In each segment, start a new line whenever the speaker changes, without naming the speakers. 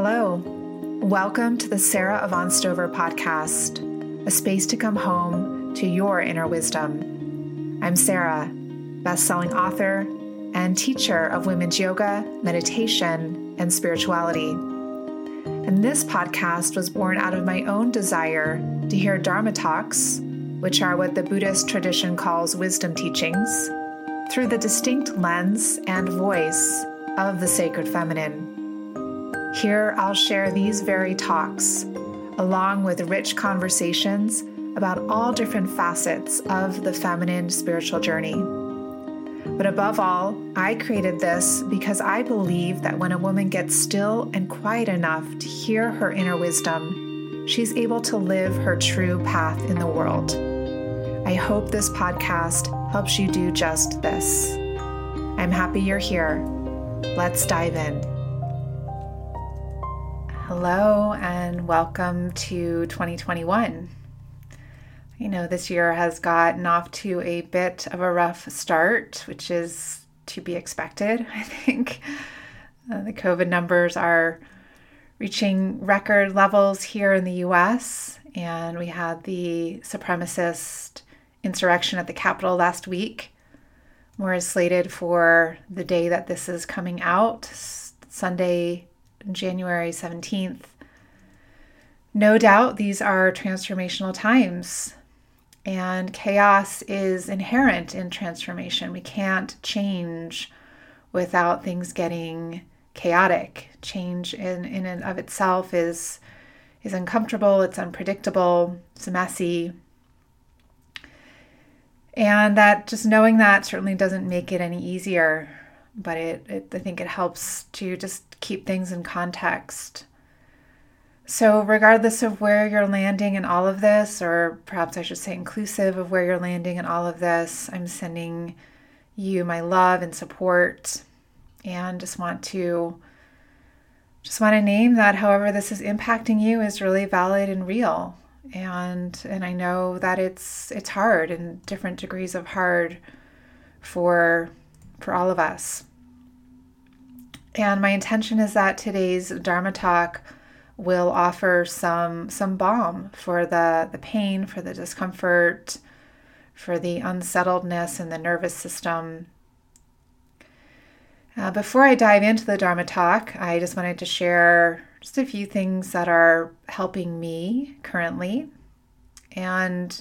Hello. Welcome to the Sara Avant Stover podcast, a space to come home to your inner wisdom. I'm Sara, best-selling author and teacher of women's yoga, meditation, and spirituality. And this podcast was born out of my own desire to hear Dharma talks, which are what the Buddhist tradition calls wisdom teachings, through the distinct lens and voice of the sacred feminine. Here, I'll share these very talks, along with rich conversations about all different facets of the feminine spiritual journey. But above all, I created this because I believe that when a woman gets still and quiet enough to hear her inner wisdom, she's able to live her true path in the world. I hope this podcast helps you do just this. I'm happy you're here. Let's dive in. Hello, and welcome to 2021. You know, this year has gotten off to a bit of a rough start, which is to be expected, I think. Uh, the COVID numbers are reaching record levels here in the US, and we had the supremacist insurrection at the Capitol last week. More is slated for the day that this is coming out, Sunday, January 17th. No doubt these are transformational times, and chaos is inherent in transformation. We can't change without things getting chaotic. Change in, in and of itself is is uncomfortable, it's unpredictable, it's messy. And that just knowing that certainly doesn't make it any easier but it, it, I think it helps to just keep things in context. So, regardless of where you're landing in all of this, or perhaps I should say inclusive of where you're landing in all of this, I'm sending you my love and support and just want to just want to name that however this is impacting you is really valid and real and and I know that it's it's hard and different degrees of hard for for all of us. And my intention is that today's Dharma talk will offer some some balm for the the pain, for the discomfort, for the unsettledness in the nervous system. Uh, before I dive into the Dharma talk, I just wanted to share just a few things that are helping me currently. And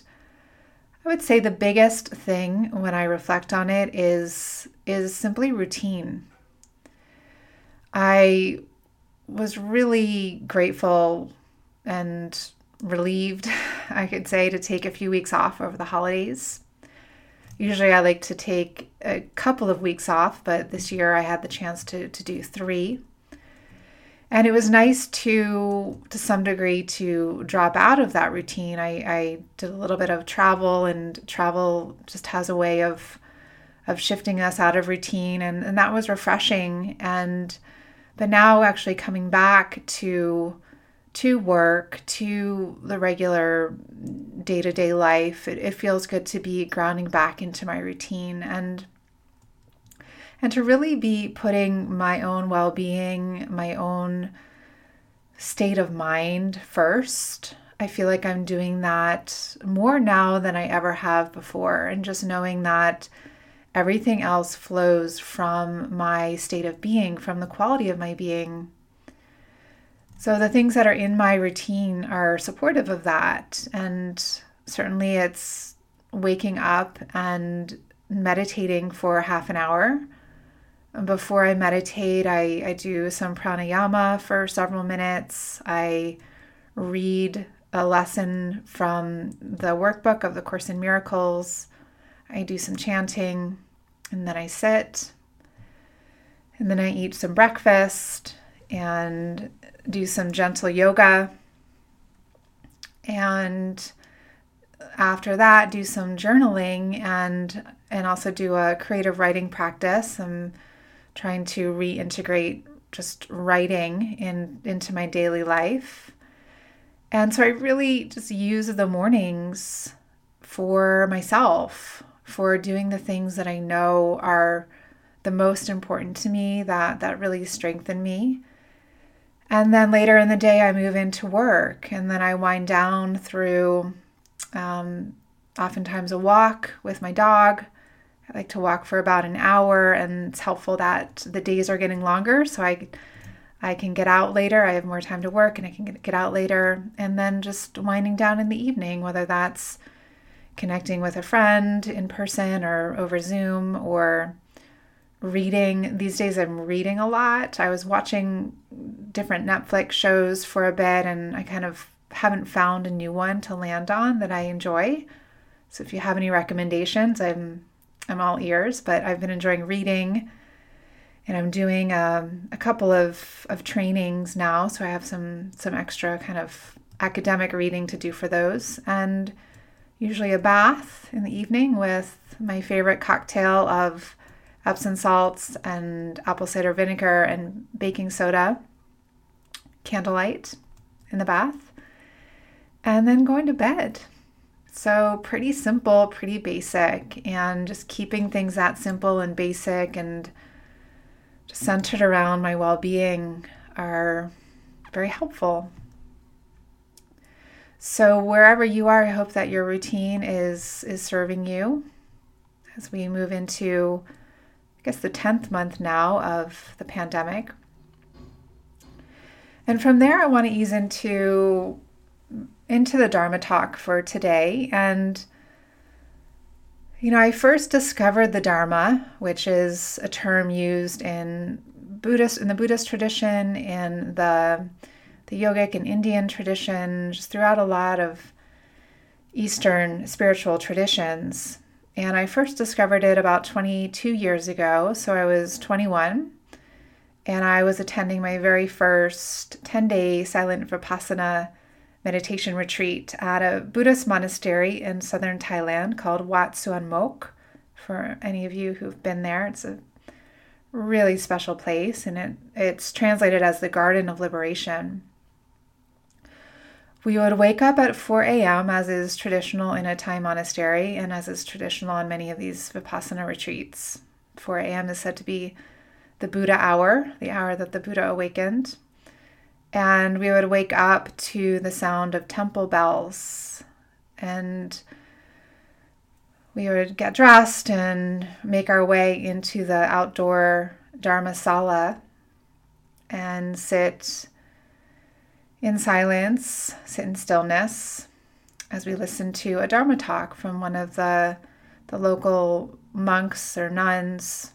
I would say the biggest thing when I reflect on it is is simply routine. I was really grateful and relieved, I could say, to take a few weeks off over the holidays. Usually I like to take a couple of weeks off, but this year I had the chance to, to do three. And it was nice to, to some degree, to drop out of that routine. I, I did a little bit of travel, and travel just has a way of of shifting us out of routine, and, and that was refreshing. And but now actually coming back to to work, to the regular day to day life, it, it feels good to be grounding back into my routine and and to really be putting my own well being, my own state of mind first. I feel like I'm doing that more now than I ever have before. And just knowing that Everything else flows from my state of being, from the quality of my being. So the things that are in my routine are supportive of that. And certainly it's waking up and meditating for half an hour. Before I meditate, I, I do some pranayama for several minutes. I read a lesson from the workbook of the Course in Miracles. I do some chanting. And then I sit. And then I eat some breakfast and do some gentle yoga. And after that, do some journaling and and also do a creative writing practice. I'm trying to reintegrate just writing in into my daily life. And so I really just use the mornings for myself for doing the things that I know are the most important to me that that really strengthen me. And then later in the day, I move into work, and then I wind down through um, oftentimes a walk with my dog. I like to walk for about an hour, and it's helpful that the days are getting longer, so I I can get out later. I have more time to work, and I can get, get out later, and then just winding down in the evening, whether that's connecting with a friend in person or over Zoom or reading. These days I'm reading a lot. I was watching different Netflix shows for a bit and I kind of haven't found a new one to land on that I enjoy. So if you have any recommendations, I'm I'm all ears, but I've been enjoying reading and I'm doing um, a couple of, of trainings now, so I have some some extra kind of academic reading to do for those. And usually a bath in the evening with my favorite cocktail of Epsom salts and apple cider vinegar and baking soda, candlelight in the bath, and then going to bed. So, pretty simple, pretty basic, and just keeping things that simple and basic and just centered around my well being are very helpful. So wherever you are, I hope that your routine is is serving you as we move into I guess the 10th month now of the pandemic. And from there I want to ease into into the Dharma talk for today and you know, I first discovered the Dharma, which is a term used in Buddhist in the Buddhist tradition in the the yogic and Indian tradition, just throughout a lot of Eastern spiritual traditions. And I first discovered it about 22 years ago. So I was 21 and I was attending my very first 10 day silent Vipassana meditation retreat at a Buddhist monastery in southern Thailand called Wat Suan Mokkh. For any of you who've been there, it's a really special place and it, it's translated as the Garden of Liberation. We would wake up at 4 a.m., as is traditional in a Thai monastery and as is traditional on many of these Vipassana retreats. 4 a.m. is said to be the Buddha hour, the hour that the Buddha awakened. And we would wake up to the sound of temple bells. And we would get dressed and make our way into the outdoor Dharma sala and sit in silence, sit in stillness as we listen to a Dharma talk from one of the, the local monks or nuns.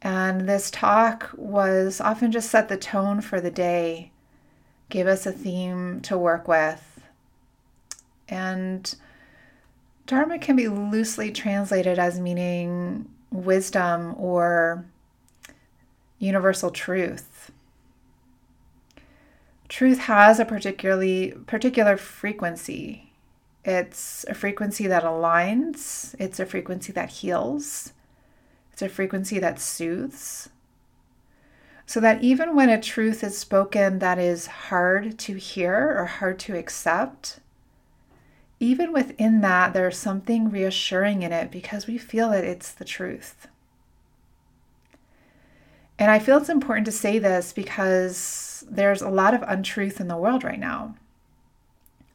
And this talk was often just set the tone for the day, gave us a theme to work with. And Dharma can be loosely translated as meaning wisdom or universal truth. Truth has a particularly particular frequency. It's a frequency that aligns, it's a frequency that heals, it's a frequency that soothes. So that even when a truth is spoken that is hard to hear or hard to accept, even within that, there's something reassuring in it because we feel that it's the truth. And I feel it's important to say this because there's a lot of untruth in the world right now.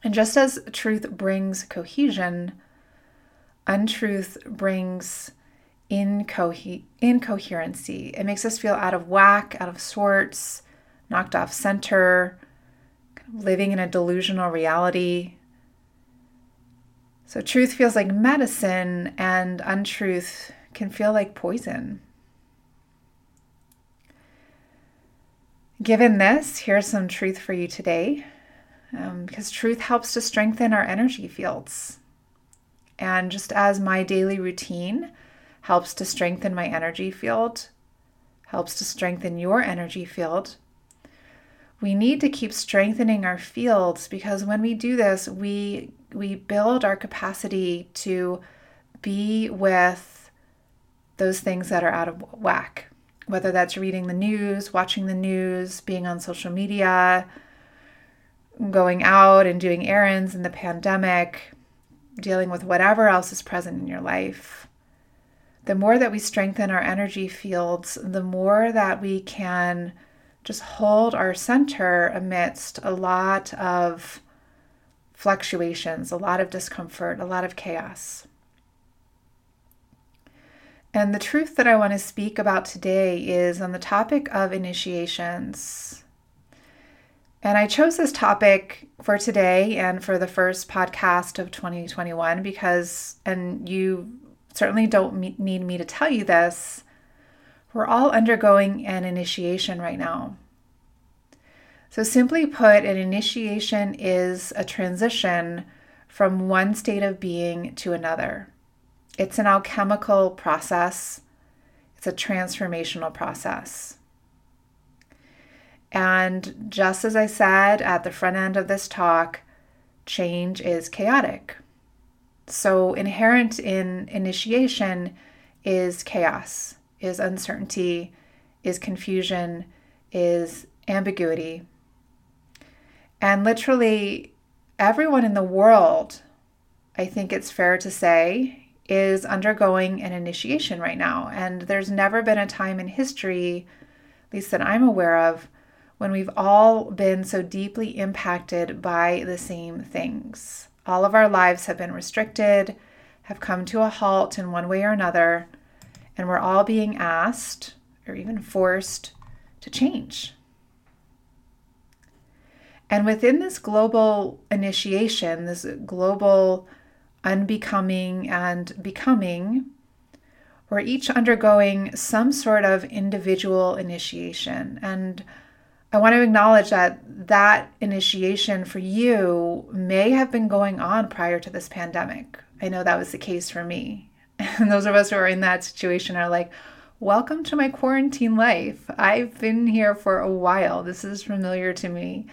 And just as truth brings cohesion, untruth brings incohe- incoherency. It makes us feel out of whack, out of sorts, knocked off center, living in a delusional reality. So, truth feels like medicine, and untruth can feel like poison. Given this, here's some truth for you today um, because truth helps to strengthen our energy fields. And just as my daily routine helps to strengthen my energy field, helps to strengthen your energy field, we need to keep strengthening our fields because when we do this, we we build our capacity to be with those things that are out of whack whether that's reading the news, watching the news, being on social media, going out and doing errands in the pandemic, dealing with whatever else is present in your life. The more that we strengthen our energy fields, the more that we can just hold our center amidst a lot of fluctuations, a lot of discomfort, a lot of chaos. And the truth that I want to speak about today is on the topic of initiations. And I chose this topic for today and for the first podcast of 2021 because, and you certainly don't need me to tell you this, we're all undergoing an initiation right now. So, simply put, an initiation is a transition from one state of being to another. It's an alchemical process, it's a transformational process. And just as I said at the front end of this talk, change is chaotic. So, inherent in initiation is chaos, is uncertainty, is confusion, is ambiguity. And literally, everyone in the world, I think it's fair to say, is undergoing an initiation right now. And there's never been a time in history, at least that I'm aware of, when we've all been so deeply impacted by the same things. All of our lives have been restricted, have come to a halt in one way or another, and we're all being asked or even forced to change. And within this global initiation, this global unbecoming, and becoming, we're each undergoing some sort of individual initiation. And I want to acknowledge that that initiation for you may have been going on prior to this pandemic. I know that was the case for me. And those of us who are in that situation are like, Welcome to my quarantine life. I've been here for a while. This is familiar to me.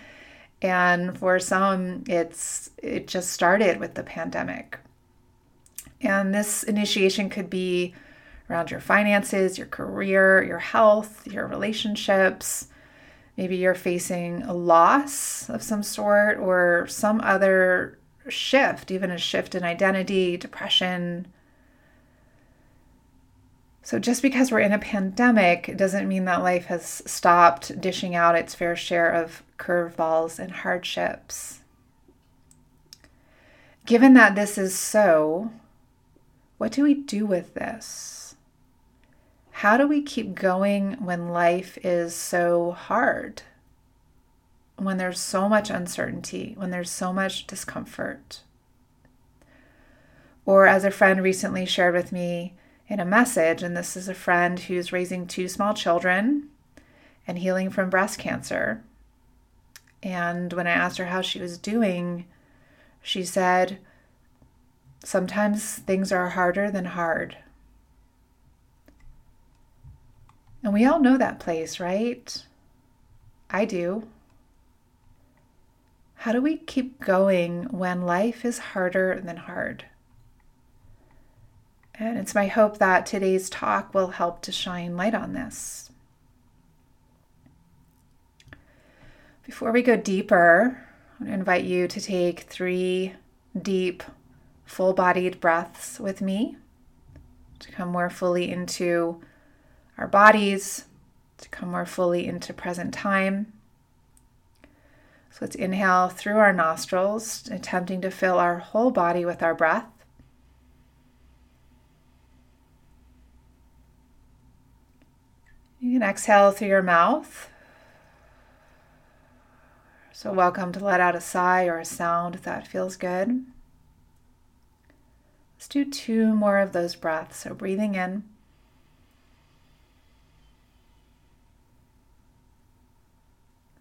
And for some, it's it just started with the pandemic. And this initiation could be around your finances, your career, your health, your relationships. Maybe you're facing a loss of some sort or some other shift, even a shift in identity, depression. So, just because we're in a pandemic doesn't mean that life has stopped dishing out its fair share of curveballs and hardships. Given that this is so, what do we do with this? How do we keep going when life is so hard? When there's so much uncertainty, when there's so much discomfort? Or, as a friend recently shared with me, in a message. And this is a friend who's raising two small children and healing from breast cancer. And when I asked her how she was doing, she said, Sometimes things are harder than hard. And we all know that place, right? I do. How do we keep going when life is harder than hard? And it's my hope that today's talk will help to shine light on this. Before we go deeper, I invite you to take three deep, full bodied breaths with me to come more fully into our bodies, to come more fully into present time. So let's inhale through our nostrils, attempting to fill our whole body with our breath. You can exhale through your mouth. So, welcome to let out a sigh or a sound if that feels good. Let's do two more of those breaths. So, breathing in.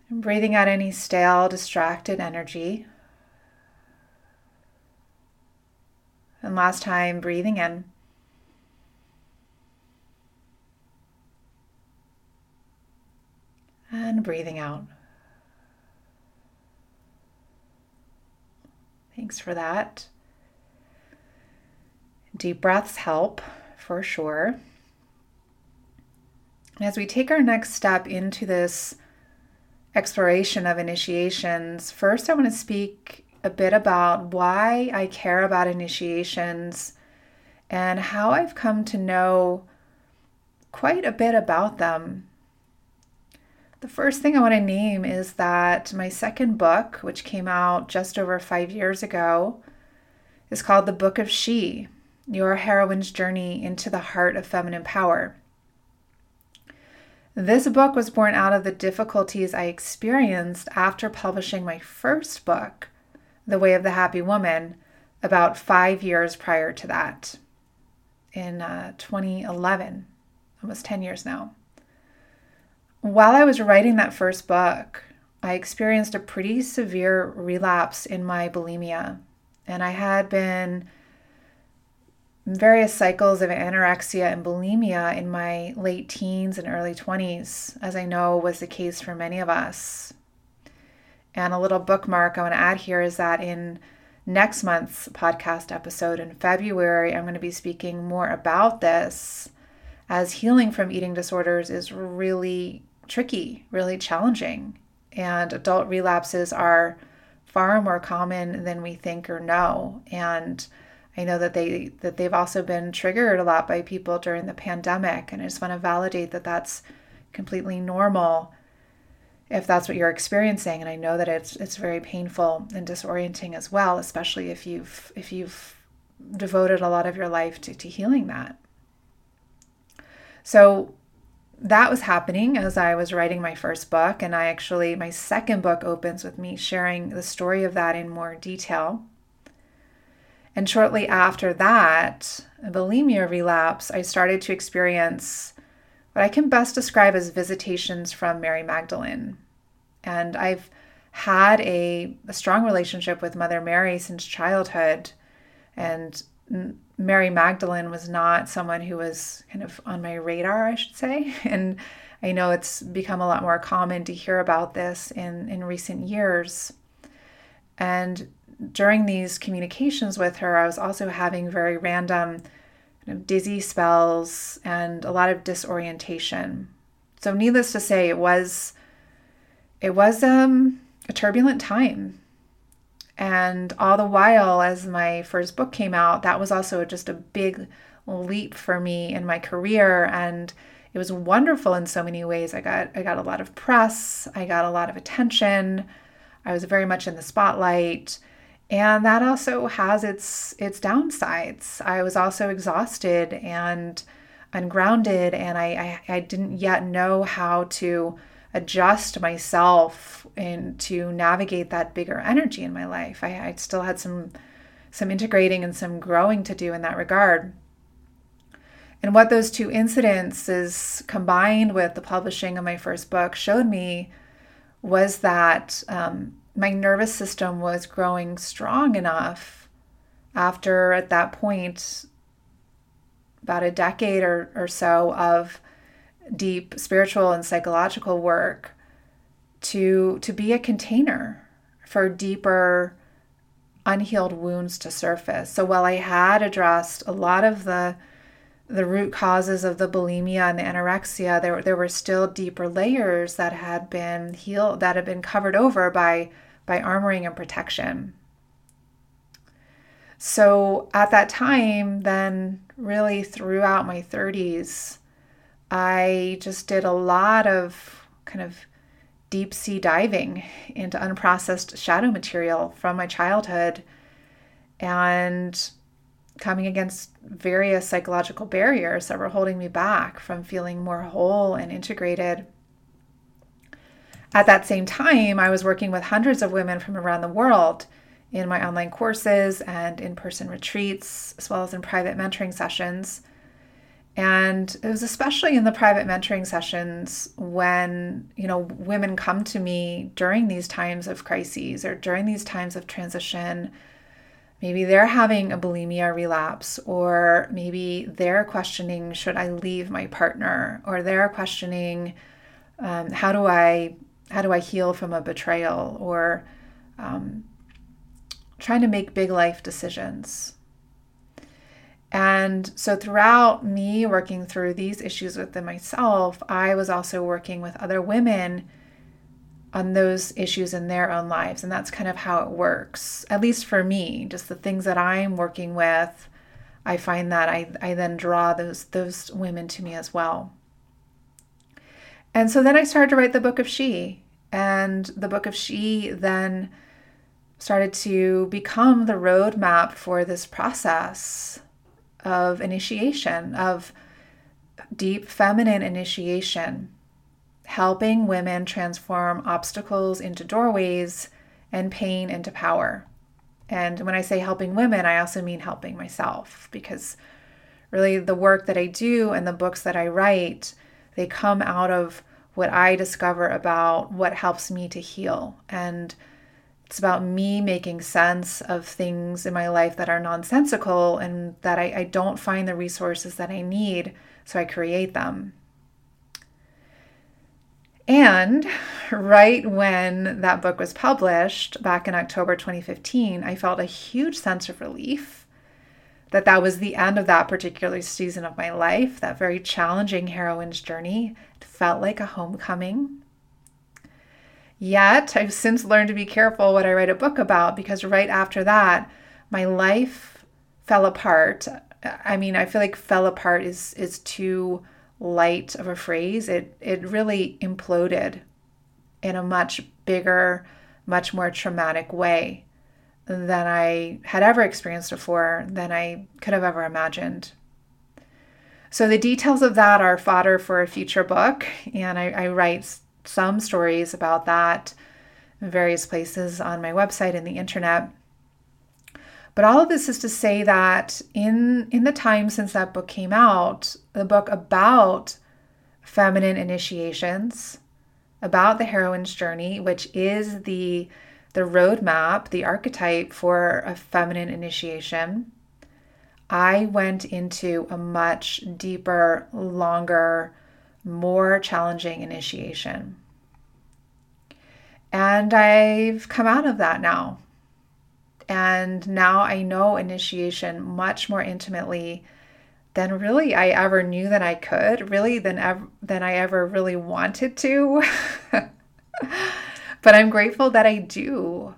And breathing out any stale, distracted energy. And last time, breathing in. And breathing out. Thanks for that. Deep breaths help for sure. As we take our next step into this exploration of initiations, first I want to speak a bit about why I care about initiations and how I've come to know quite a bit about them the first thing I want to name is that my second book, which came out just over five years ago, is called The Book of She Your Heroine's Journey into the Heart of Feminine Power. This book was born out of the difficulties I experienced after publishing my first book, The Way of the Happy Woman, about five years prior to that, in uh, 2011, almost 10 years now. While I was writing that first book, I experienced a pretty severe relapse in my bulimia. And I had been various cycles of anorexia and bulimia in my late teens and early 20s, as I know was the case for many of us. And a little bookmark I want to add here is that in next month's podcast episode in February, I'm going to be speaking more about this as healing from eating disorders is really tricky, really challenging. And adult relapses are far more common than we think or know. And I know that they that they've also been triggered a lot by people during the pandemic, and I just want to validate that that's completely normal if that's what you're experiencing. And I know that it's it's very painful and disorienting as well, especially if you've if you've devoted a lot of your life to, to healing that. So that was happening as I was writing my first book. And I actually, my second book opens with me sharing the story of that in more detail. And shortly after that, a bulimia relapse, I started to experience what I can best describe as visitations from Mary Magdalene. And I've had a, a strong relationship with Mother Mary since childhood. And Mary Magdalene was not someone who was kind of on my radar, I should say. And I know it's become a lot more common to hear about this in, in recent years. And during these communications with her, I was also having very random kind of dizzy spells and a lot of disorientation. So needless to say, it was it was um, a turbulent time and all the while, as my first book came out, that was also just a big leap for me in my career and it was wonderful in so many ways. I got I got a lot of press, I got a lot of attention. I was very much in the spotlight. And that also has its its downsides. I was also exhausted and ungrounded and I, I, I didn't yet know how to adjust myself and to navigate that bigger energy in my life. I, I still had some some integrating and some growing to do in that regard. And what those two incidences combined with the publishing of my first book showed me was that um, my nervous system was growing strong enough after, at that point, about a decade or, or so of deep spiritual and psychological work to to be a container for deeper unhealed wounds to surface. So while I had addressed a lot of the the root causes of the bulimia and the anorexia, there there were still deeper layers that had been healed that had been covered over by by armoring and protection. So at that time, then really throughout my 30s, I just did a lot of kind of deep sea diving into unprocessed shadow material from my childhood and coming against various psychological barriers that were holding me back from feeling more whole and integrated. At that same time, I was working with hundreds of women from around the world in my online courses and in person retreats, as well as in private mentoring sessions and it was especially in the private mentoring sessions when, you know, women come to me during these times of crises or during these times of transition. Maybe they're having a bulimia relapse, or maybe they're questioning, should I leave my partner? Or they're questioning, um, how do I how do I heal from a betrayal? Or um, trying to make big life decisions. And so, throughout me working through these issues within myself, I was also working with other women on those issues in their own lives. And that's kind of how it works, at least for me, just the things that I'm working with. I find that I, I then draw those those women to me as well. And so then I started to write the book of She. And the book of She then started to become the roadmap for this process of initiation, of deep feminine initiation, helping women transform obstacles into doorways and pain into power. And when I say helping women, I also mean helping myself because really the work that I do and the books that I write, they come out of what I discover about what helps me to heal. And it's about me making sense of things in my life that are nonsensical and that I, I don't find the resources that I need, so I create them. And right when that book was published back in October 2015, I felt a huge sense of relief that that was the end of that particular season of my life, that very challenging heroine's journey. It felt like a homecoming. Yet, I've since learned to be careful what I write a book about because right after that, my life fell apart. I mean, I feel like fell apart is is too light of a phrase. It it really imploded in a much bigger, much more traumatic way than I had ever experienced before, than I could have ever imagined. So the details of that are fodder for a future book, and I, I write some stories about that in various places on my website and the internet. But all of this is to say that in in the time since that book came out, the book about feminine initiations, about the heroine's journey, which is the the roadmap, the archetype for a feminine initiation, I went into a much deeper, longer, more challenging initiation. And I've come out of that now. And now I know initiation much more intimately than really I ever knew that I could, really than ever, than I ever really wanted to. but I'm grateful that I do.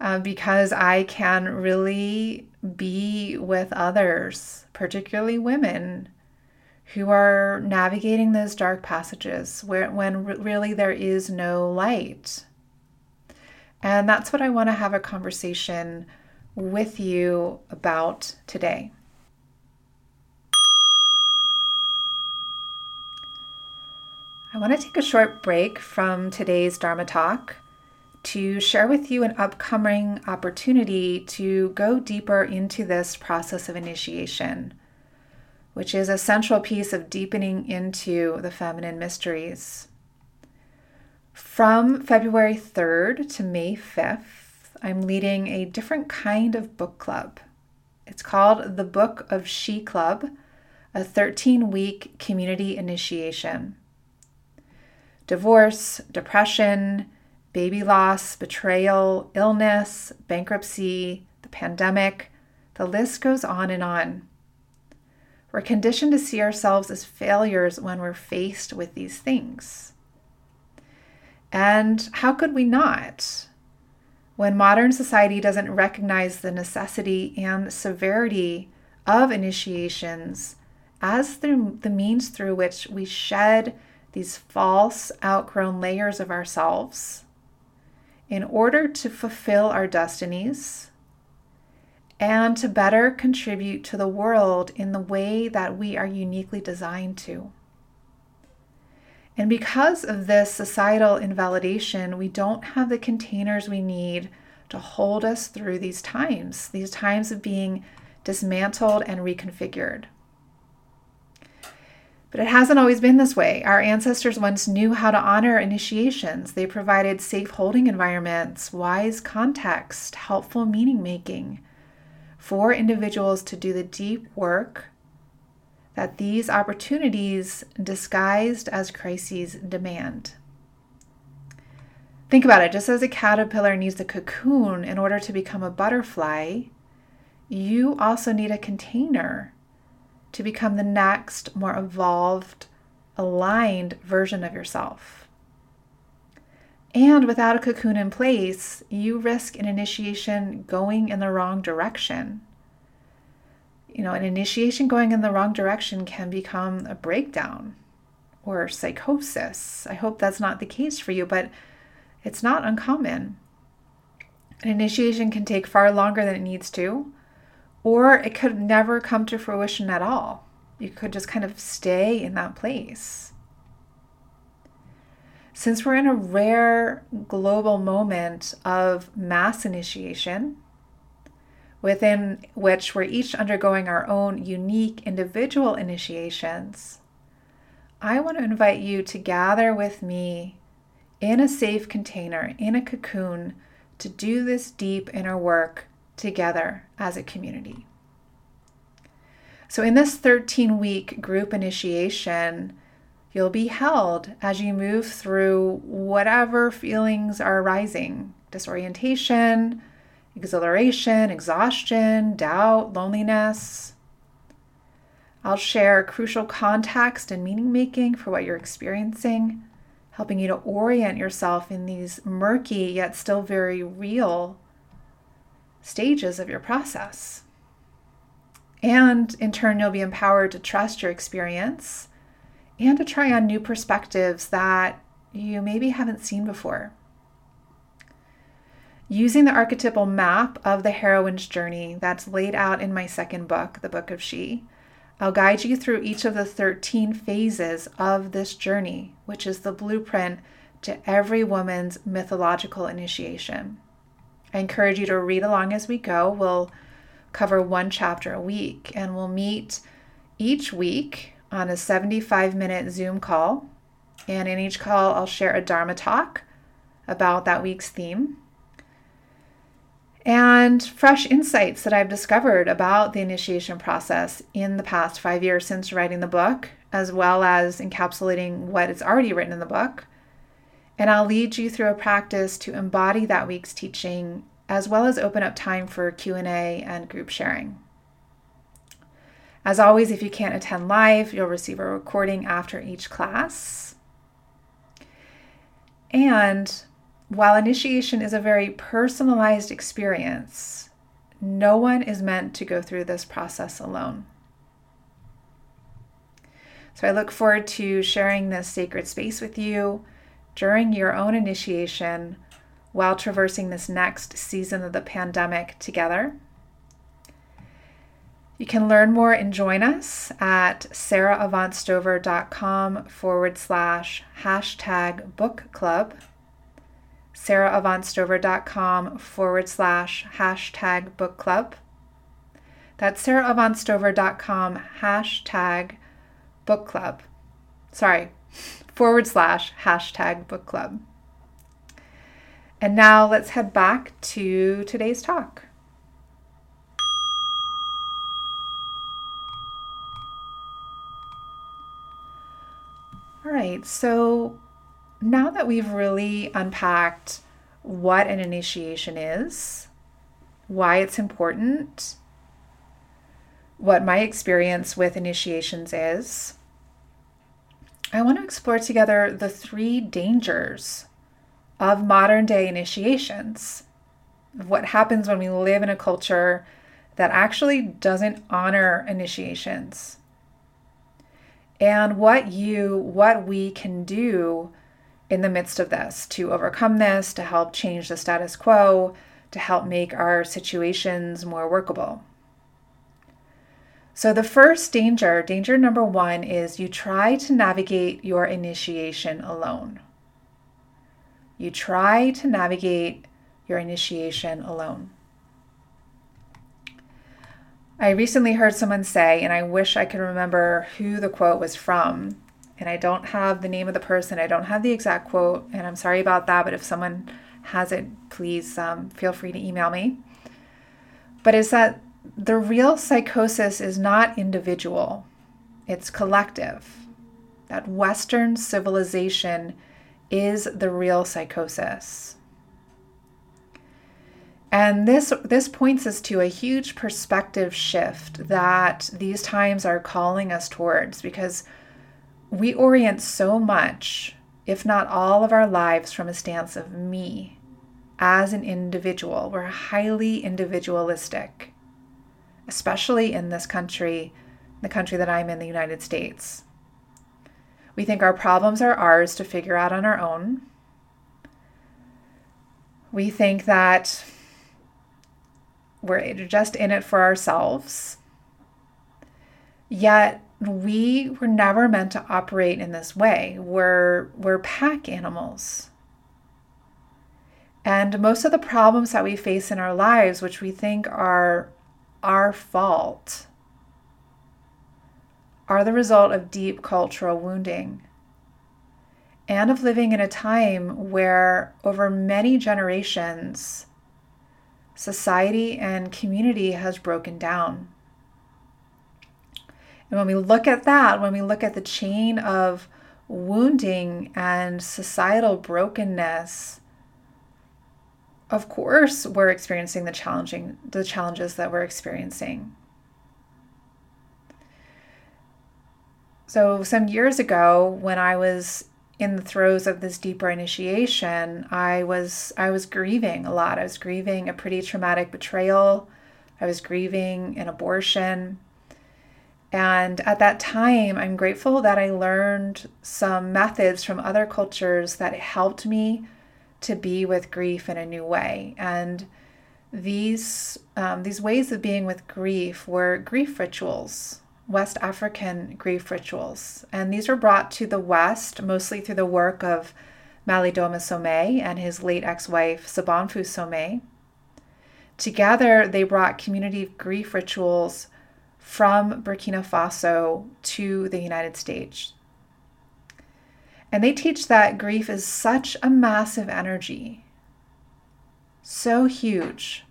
Uh, because I can really be with others, particularly women, who are navigating those dark passages where when really there is no light. And that's what I want to have a conversation with you about today. I want to take a short break from today's Dharma talk to share with you an upcoming opportunity to go deeper into this process of initiation, which is a central piece of deepening into the feminine mysteries. From February 3rd to May 5th, I'm leading a different kind of book club. It's called the Book of She Club, a 13 week community initiation. Divorce, depression, baby loss, betrayal, illness, bankruptcy, the pandemic, the list goes on and on. We're conditioned to see ourselves as failures when we're faced with these things. And how could we not? When modern society doesn't recognize the necessity and severity of initiations as the, the means through which we shed these false, outgrown layers of ourselves in order to fulfill our destinies and to better contribute to the world in the way that we are uniquely designed to. And because of this societal invalidation, we don't have the containers we need to hold us through these times, these times of being dismantled and reconfigured. But it hasn't always been this way. Our ancestors once knew how to honor initiations. They provided safe holding environments, wise context, helpful meaning making for individuals to do the deep work that these opportunities, disguised as crises, demand. Think about it just as a caterpillar needs a cocoon in order to become a butterfly, you also need a container to become the next, more evolved, aligned version of yourself. And without a cocoon in place, you risk an initiation going in the wrong direction you know, an initiation going in the wrong direction can become a breakdown or psychosis. I hope that's not the case for you, but it's not uncommon. An initiation can take far longer than it needs to, or it could never come to fruition at all. You could just kind of stay in that place. Since we're in a rare global moment of mass initiation, within which we're each undergoing our own unique individual initiations, I want to invite you to gather with me in a safe container, in a cocoon, to do this deep inner work together as a community. So, in this 13 week group initiation, you'll be held as you move through whatever feelings are arising disorientation, exhilaration, exhaustion, doubt, loneliness. I'll share crucial context and meaning making for what you're experiencing, helping you to orient yourself in these murky yet still very real stages of your process. And in turn, you'll be empowered to trust your experience and to try on new perspectives that you maybe haven't seen before. Using the archetypal map of the heroine's journey that's laid out in my second book, The Book of She, I'll guide you through each of the 13 phases of this journey, which is the blueprint to every woman's mythological initiation. I encourage you to read along as we go. We'll cover one chapter a week and we'll meet each week on a 75 minute Zoom call. And in each call, I'll share a Dharma talk about that week's theme and fresh insights that I've discovered about the initiation process in the past five years since writing the book, as well as encapsulating what is already written in the book. And I'll lead you through a practice to embody that week's teaching, as well as open up time for Q&A and group sharing. As always, if you can't attend live, you'll receive a recording after each class. And while initiation is a very personalized experience, no one is meant to go through this process alone. So I look forward to sharing this sacred space with you during your own initiation while traversing this next season of the pandemic together. You can learn more and join us at saraavantstover.com forward slash hashtag book club. saraavantstover.com forward slash hashtag book club. That's saraavantstover.com hashtag book club. Sorry, forward slash hashtag book club. And now let's head back to today's talk. All right, so now that we've really unpacked what an initiation is, why it's important, what my experience with initiations is, I want to explore together the three dangers of modern day initiations, what happens when we live in a culture that actually doesn't honor initiations and what you, what we can do in the midst of this to overcome this, to help change the status quo, to help make our situations more workable. So, the first danger, danger number one, is you try to navigate your initiation alone. You try to navigate your initiation alone. I recently heard someone say, and I wish I could remember who the quote was from, and I don't have the name of the person, I don't have the exact quote, and I'm sorry about that, but if someone has it, please um, feel free to email me. But is that the real psychosis is not individual, it's collective. That Western civilization is the real psychosis. And this this points us to a huge perspective shift that these times are calling us towards because we orient so much, if not all of our lives from a stance of me as an individual. We're highly individualistic, especially in this country, the country that I'm in, the United States. We think our problems are ours to figure out on our own. We think that we're just in it for ourselves. Yet we were never meant to operate in this way. We're, we're pack animals. And most of the problems that we face in our lives, which we think are our fault, are the result of deep cultural wounding and of living in a time where, over many generations, society and community has broken down. And when we look at that, when we look at the chain of wounding and societal brokenness, of course we're experiencing the challenging the challenges that we're experiencing. So some years ago when I was in the throes of this deeper initiation, I was I was grieving a lot. I was grieving a pretty traumatic betrayal. I was grieving an abortion. And at that time, I'm grateful that I learned some methods from other cultures that helped me to be with grief in a new way. And these um, these ways of being with grief were grief rituals. West African grief rituals. And these were brought to the West mostly through the work of Malidoma Some and his late ex wife, Sobonfu Some. Together, they brought community grief rituals from Burkina Faso to the United States. And they teach that grief is such a massive energy, so huge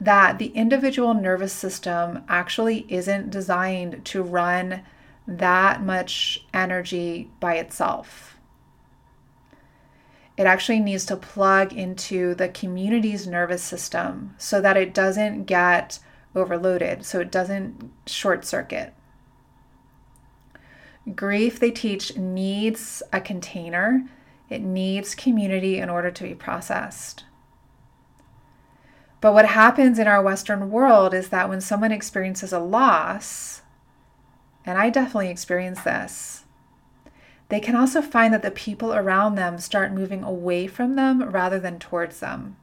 that the individual nervous system actually isn't designed to run that much energy by itself. It actually needs to plug into the community's nervous system so that it doesn't get overloaded, so it doesn't short circuit. Grief, they teach, needs a container, it needs community in order to be processed. But what happens in our Western world is that when someone experiences a loss, and I definitely experience this, they can also find that the people around them start moving away from them rather than towards them,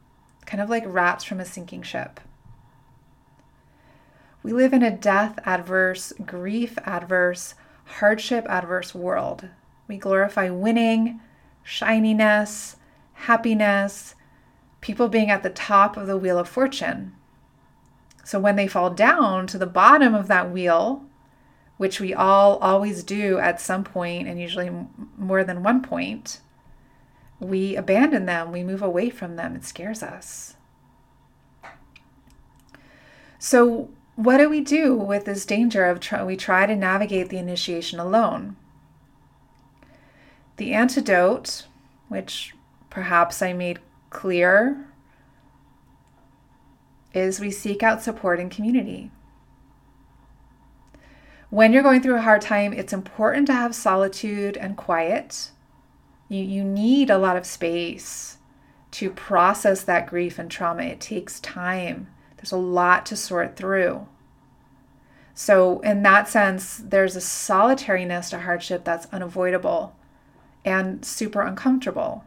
kind of like rats from a sinking ship. We live in a death adverse, grief adverse, hardship adverse world. We glorify winning, shininess, happiness, people being at the top of the wheel of fortune. So when they fall down to the bottom of that wheel, which we all always do at some point and usually more than one point, we abandon them, we move away from them. It scares us. So, what do we do with this danger of try, we try to navigate the initiation alone? The antidote, which perhaps I made clear, is we seek out support and community. When you're going through a hard time, it's important to have solitude and quiet. You, you need a lot of space to process that grief and trauma. It takes time, there's a lot to sort through. So, in that sense, there's a solitariness to hardship that's unavoidable and super uncomfortable.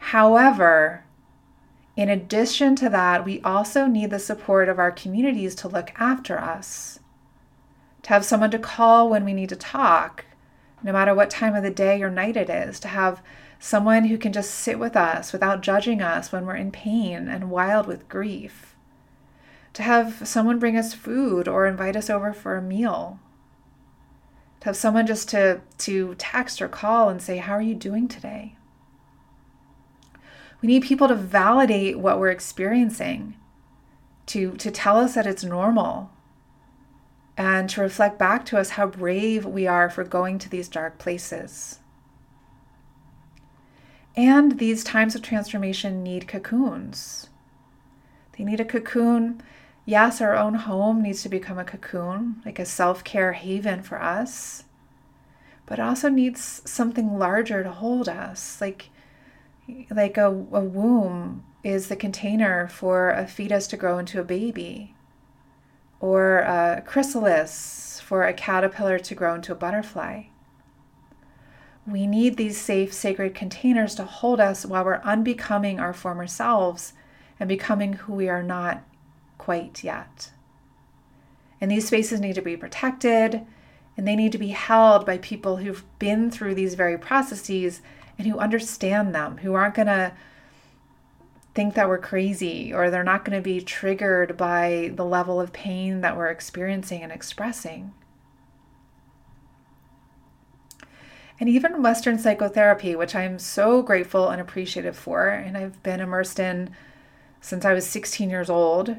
However, in addition to that, we also need the support of our communities to look after us to have someone to call when we need to talk, no matter what time of the day or night it is, to have someone who can just sit with us without judging us when we're in pain and wild with grief, to have someone bring us food or invite us over for a meal, to have someone just to, to text or call and say, How are you doing today? We need people to validate what we're experiencing, to, to tell us that it's normal, and to reflect back to us how brave we are for going to these dark places. And these times of transformation need cocoons. They need a cocoon. Yes, our own home needs to become a cocoon, like a self care haven for us, but also needs something larger to hold us, like, like a, a womb is the container for a fetus to grow into a baby or a chrysalis for a caterpillar to grow into a butterfly. We need these safe, sacred containers to hold us while we're unbecoming our former selves and becoming who we are not quite yet. And these spaces need to be protected and they need to be held by people who've been through these very processes and who understand them, who aren't going to think that we're crazy or they're not going to be triggered by the level of pain that we're experiencing and expressing. And even Western psychotherapy, which I'm so grateful and appreciative for, and I've been immersed in since I was 16 years old,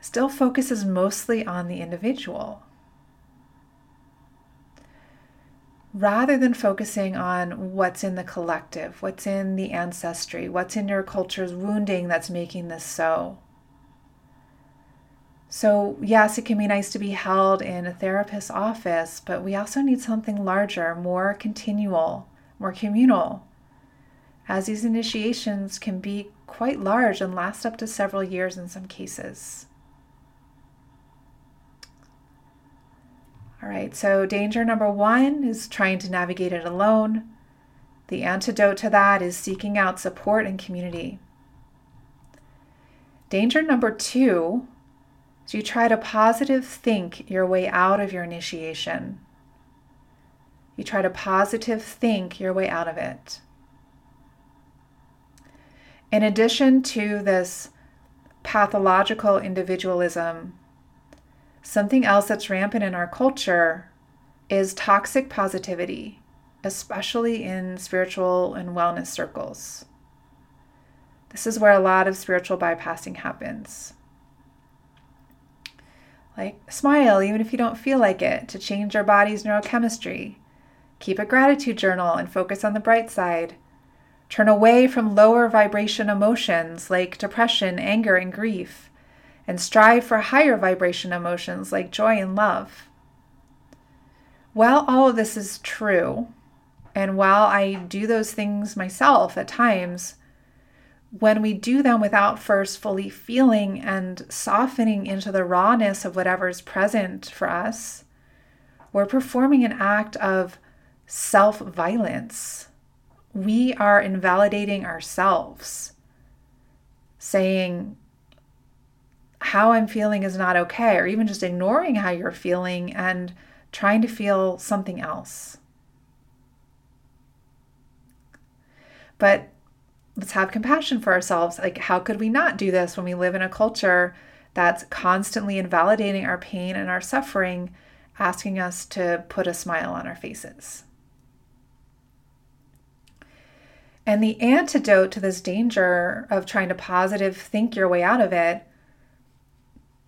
still focuses mostly on the individual. Rather than focusing on what's in the collective, what's in the ancestry, what's in your culture's wounding that's making this so. So, yes, it can be nice to be held in a therapist's office, but we also need something larger, more continual, more communal, as these initiations can be quite large and last up to several years in some cases. All right, so danger number one is trying to navigate it alone. The antidote to that is seeking out support and community. Danger number two is you try to positive think your way out of your initiation. You try to positive think your way out of it. In addition to this pathological individualism Something else that's rampant in our culture is toxic positivity, especially in spiritual and wellness circles. This is where a lot of spiritual bypassing happens. Like, smile even if you don't feel like it to change your body's neurochemistry. Keep a gratitude journal and focus on the bright side. Turn away from lower vibration emotions like depression, anger, and grief and strive for higher vibration emotions like joy and love. While all of this is true, and while I do those things myself at times, when we do them without first fully feeling and softening into the rawness of whatever is present for us, we're performing an act of self violence. We are invalidating ourselves, saying, how I'm feeling is not okay, or even just ignoring how you're feeling and trying to feel something else. But let's have compassion for ourselves. Like, how could we not do this when we live in a culture that's constantly invalidating our pain and our suffering, asking us to put a smile on our faces? And the antidote to this danger of trying to positive think your way out of it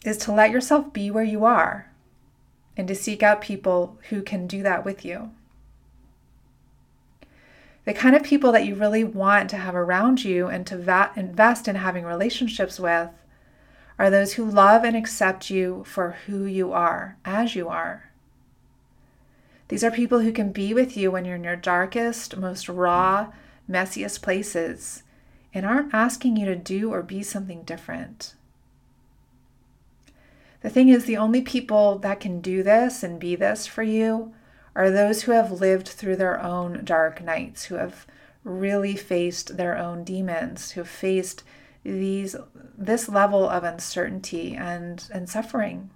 is to let yourself be where you are and to seek out people who can do that with you. The kind of people that you really want to have around you and to va- invest in having relationships with are those who love and accept you for who you are, as you are. These are people who can be with you when you're in your darkest, most raw, messiest places and aren't asking you to do or be something different. The thing is, the only people that can do this and be this for you are those who have lived through their own dark nights, who have really faced their own demons, who have faced these this level of uncertainty and, and suffering.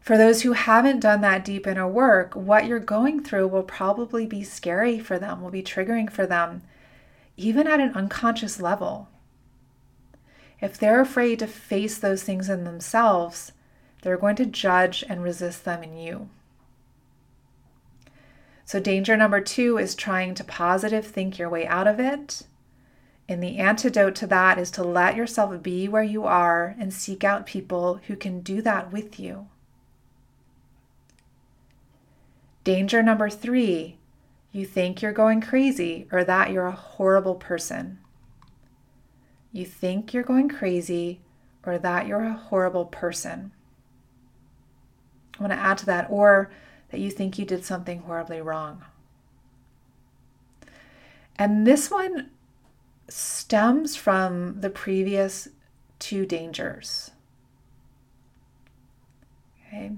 For those who haven't done that deep inner work, what you're going through will probably be scary for them, will be triggering for them, even at an unconscious level. If they're afraid to face those things in themselves, they're going to judge and resist them in you. So, danger number two is trying to positive think your way out of it. And the antidote to that is to let yourself be where you are and seek out people who can do that with you. Danger number three you think you're going crazy or that you're a horrible person you think you're going crazy or that you're a horrible person. I want to add to that, or that you think you did something horribly wrong. And this one stems from the previous two dangers. Okay.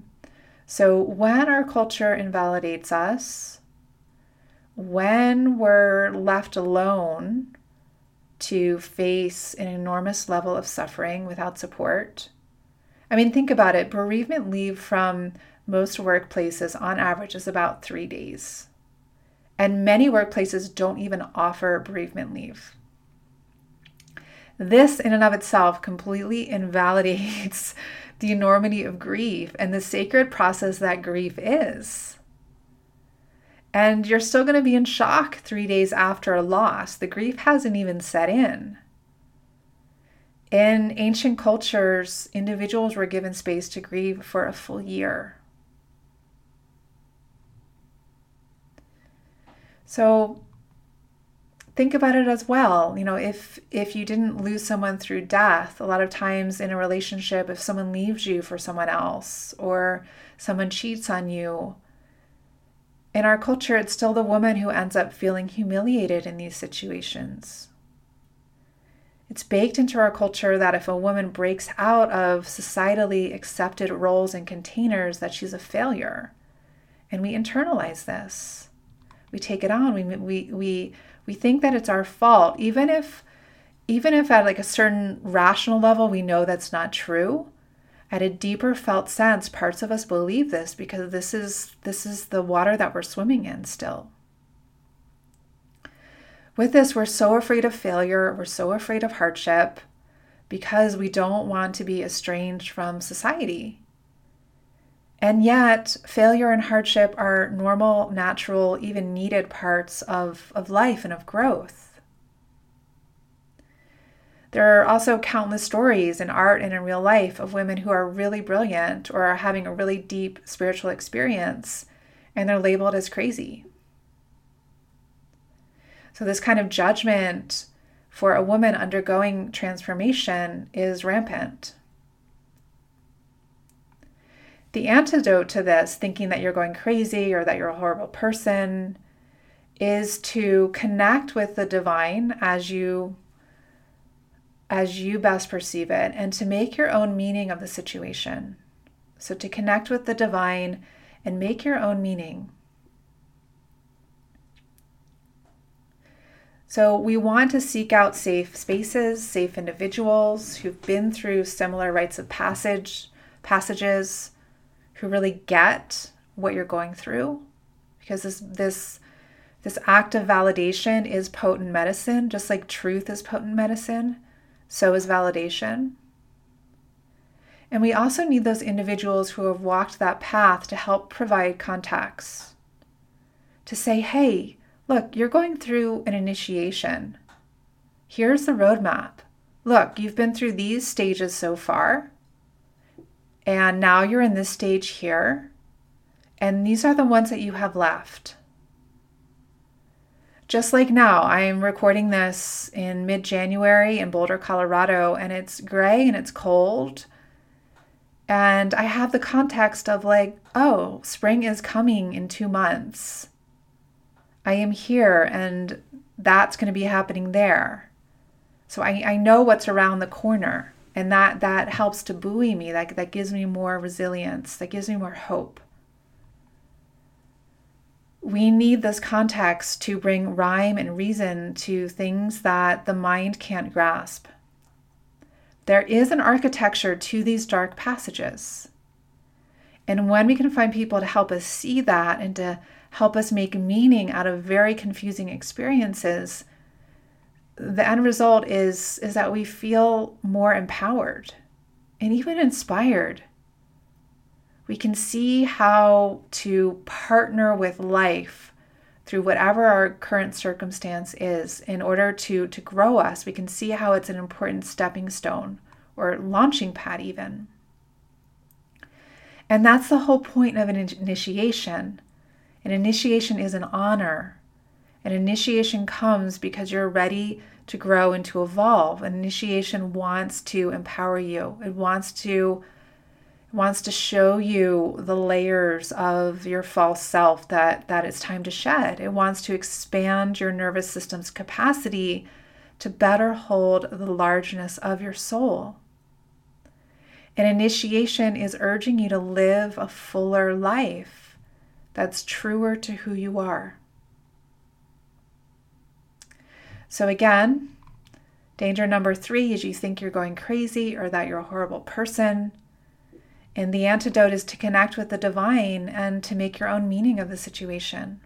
So when our culture invalidates us, when we're left alone to face an enormous level of suffering without support. I mean, think about it bereavement leave from most workplaces on average is about three days. And many workplaces don't even offer bereavement leave. This, in and of itself, completely invalidates the enormity of grief and the sacred process that grief is. And you're still going to be in shock three days after a loss. The grief hasn't even set in. In ancient cultures, individuals were given space to grieve for a full year. So think about it as well. You know, if if you didn't lose someone through death, a lot of times in a relationship if someone leaves you for someone else or someone cheats on you, in our culture, it's still the woman who ends up feeling humiliated in these situations. It's baked into our culture that if a woman breaks out of societally accepted roles and containers, that she's a failure. And we internalize this. We take it on. We, we, we, we think that it's our fault, even if even if at like a certain rational level we know that's not true at a deeper felt sense parts of us believe this because this is this is the water that we're swimming in still. With this we're so afraid of failure we're so afraid of hardship because we don't want to be estranged from society. And yet failure and hardship are normal natural even needed parts of, of life and of growth there are also countless stories in art and in real life of women who are really brilliant or are having a really deep spiritual experience and they're labeled as crazy. So, this kind of judgment for a woman undergoing transformation is rampant. The antidote to this, thinking that you're going crazy or that you're a horrible person, is to connect with the divine as you as you best perceive it and to make your own meaning of the situation. So to connect with the divine and make your own meaning. So, we want to seek out safe spaces, safe individuals who've been through similar rites of passage, passages, who really get what you're going through. Because this, this, this act of validation is potent medicine, just like truth is potent medicine, so is validation. And we also need those individuals who have walked that path to help provide context. To say, hey, Look, you're going through an initiation. Here's the roadmap. Look, you've been through these stages so far, and now you're in this stage here, and these are the ones that you have left. Just like now, I am recording this in mid January in Boulder, Colorado, and it's gray and it's cold. And I have the context of like, oh, spring is coming in two months. I am here and that's going to be happening there. So I, I know what's around the corner and that that helps to buoy me that, that gives me more resilience that gives me more hope we need this context to bring rhyme and reason to things that the mind can't grasp there is an architecture to these dark passages and when we can find people to help us see that and to help us make meaning out of very confusing experiences, the end result is, is that we feel more empowered and even inspired. We can see how to partner with life through whatever our current circumstance is in order to, to grow us. We can see how it's an important stepping stone or launching pad, even. And that's the whole point of an initiation an initiation is an honor. An initiation comes because you're ready to grow and to evolve. An initiation wants to empower you. It wants to wants to show you the layers of your false self that that it's time to shed. It wants to expand your nervous system's capacity to better hold the largeness of your soul. An initiation is urging you to live a fuller life that's truer to who you are. So, again, danger number three is you think you're going crazy or that you're a horrible person. And the antidote is to connect with the divine and to make your own meaning of the situation.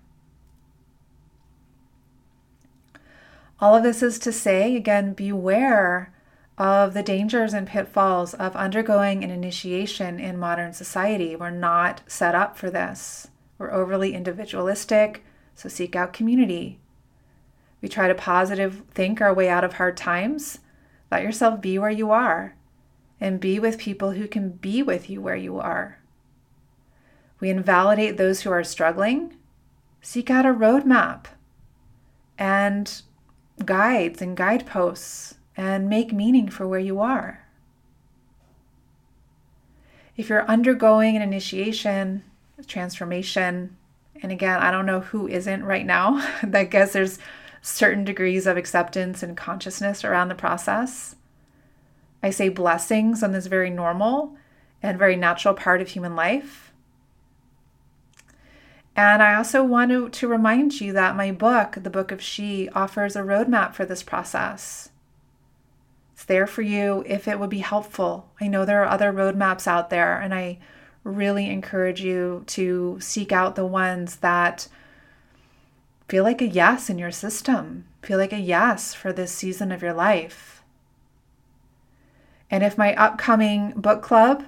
All of this is to say, again, beware of the dangers and pitfalls of undergoing an initiation in modern society. We're not set up for this. We're overly individualistic, so seek out community. We try to positive think our way out of hard times. Let yourself be where you are and be with people who can be with you where you are. We invalidate those who are struggling. Seek out a roadmap and guides and guideposts and make meaning for where you are. If you're undergoing an initiation, transformation. And again, I don't know who isn't right now. I guess there's certain degrees of acceptance and consciousness around the process. I say blessings on this very normal and very natural part of human life. And I also want to, to remind you that my book, The Book of She, offers a roadmap for this process. It's there for you if it would be helpful. I know there are other roadmaps out there, and I really encourage you to seek out the ones that feel like a yes in your system, feel like a yes for this season of your life. And if my upcoming book club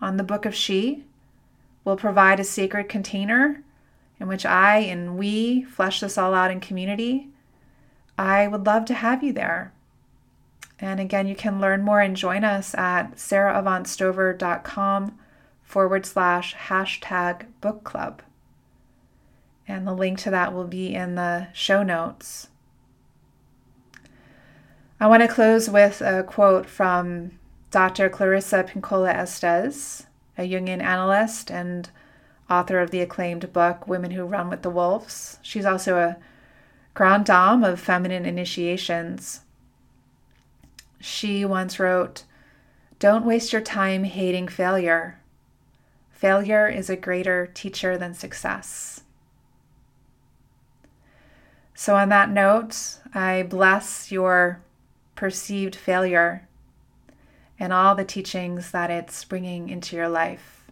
on the Book of She will provide a sacred container in which I and we flesh this all out in community, I would love to have you there. And again, you can learn more and join us at saraavantstover.com forward slash hashtag book club. And the link to that will be in the show notes. I want to close with a quote from Dr. Clarissa Pinkola Estes, a Jungian analyst and author of the acclaimed book Women Who Run with the Wolves. She's also a grand dame of feminine initiations. She once wrote, Don't waste your time hating failure. Failure is a greater teacher than success. So, on that note, I bless your perceived failure and all the teachings that it's bringing into your life.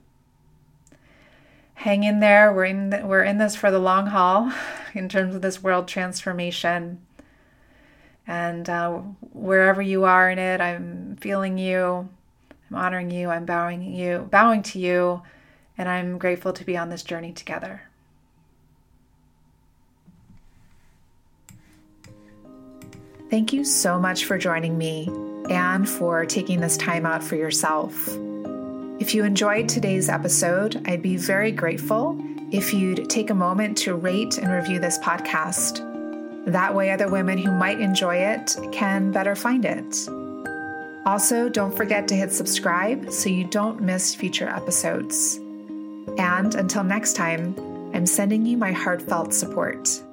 Hang in there. We're in, the, we're in this for the long haul in terms of this world transformation. And uh, wherever you are in it, I'm feeling you. I'm honoring you. I'm bowing you, bowing to you, and I'm grateful to be on this journey together. Thank you so much for joining me and for taking this time out for yourself. If you enjoyed today's episode, I'd be very grateful if you'd take a moment to rate and review this podcast. That way, other women who might enjoy it can better find it. Also, don't forget to hit subscribe so you don't miss future episodes. And until next time, I'm sending you my heartfelt support.